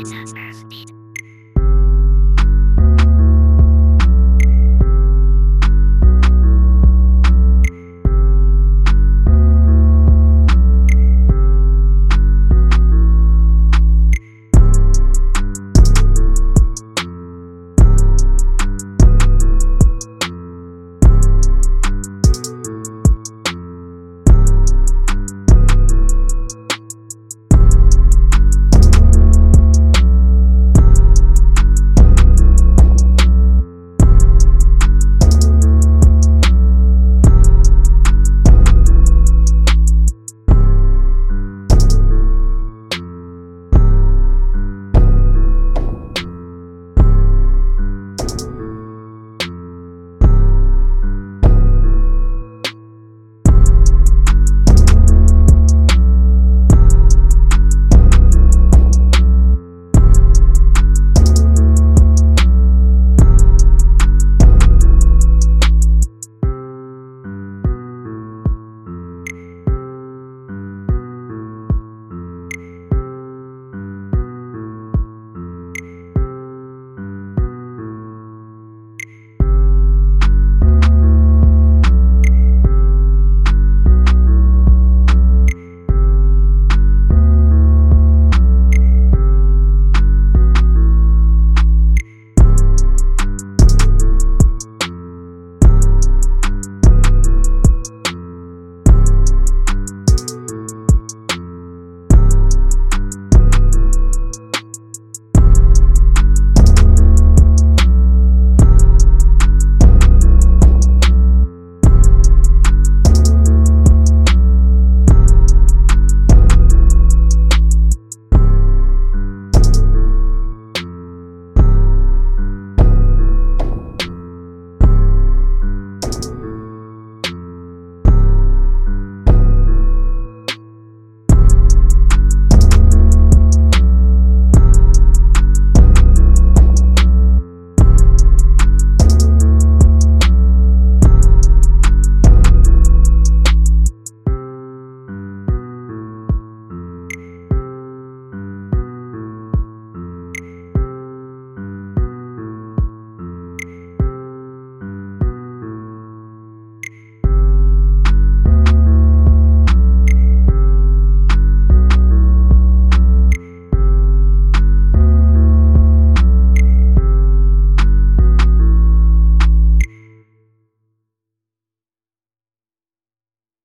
disasters.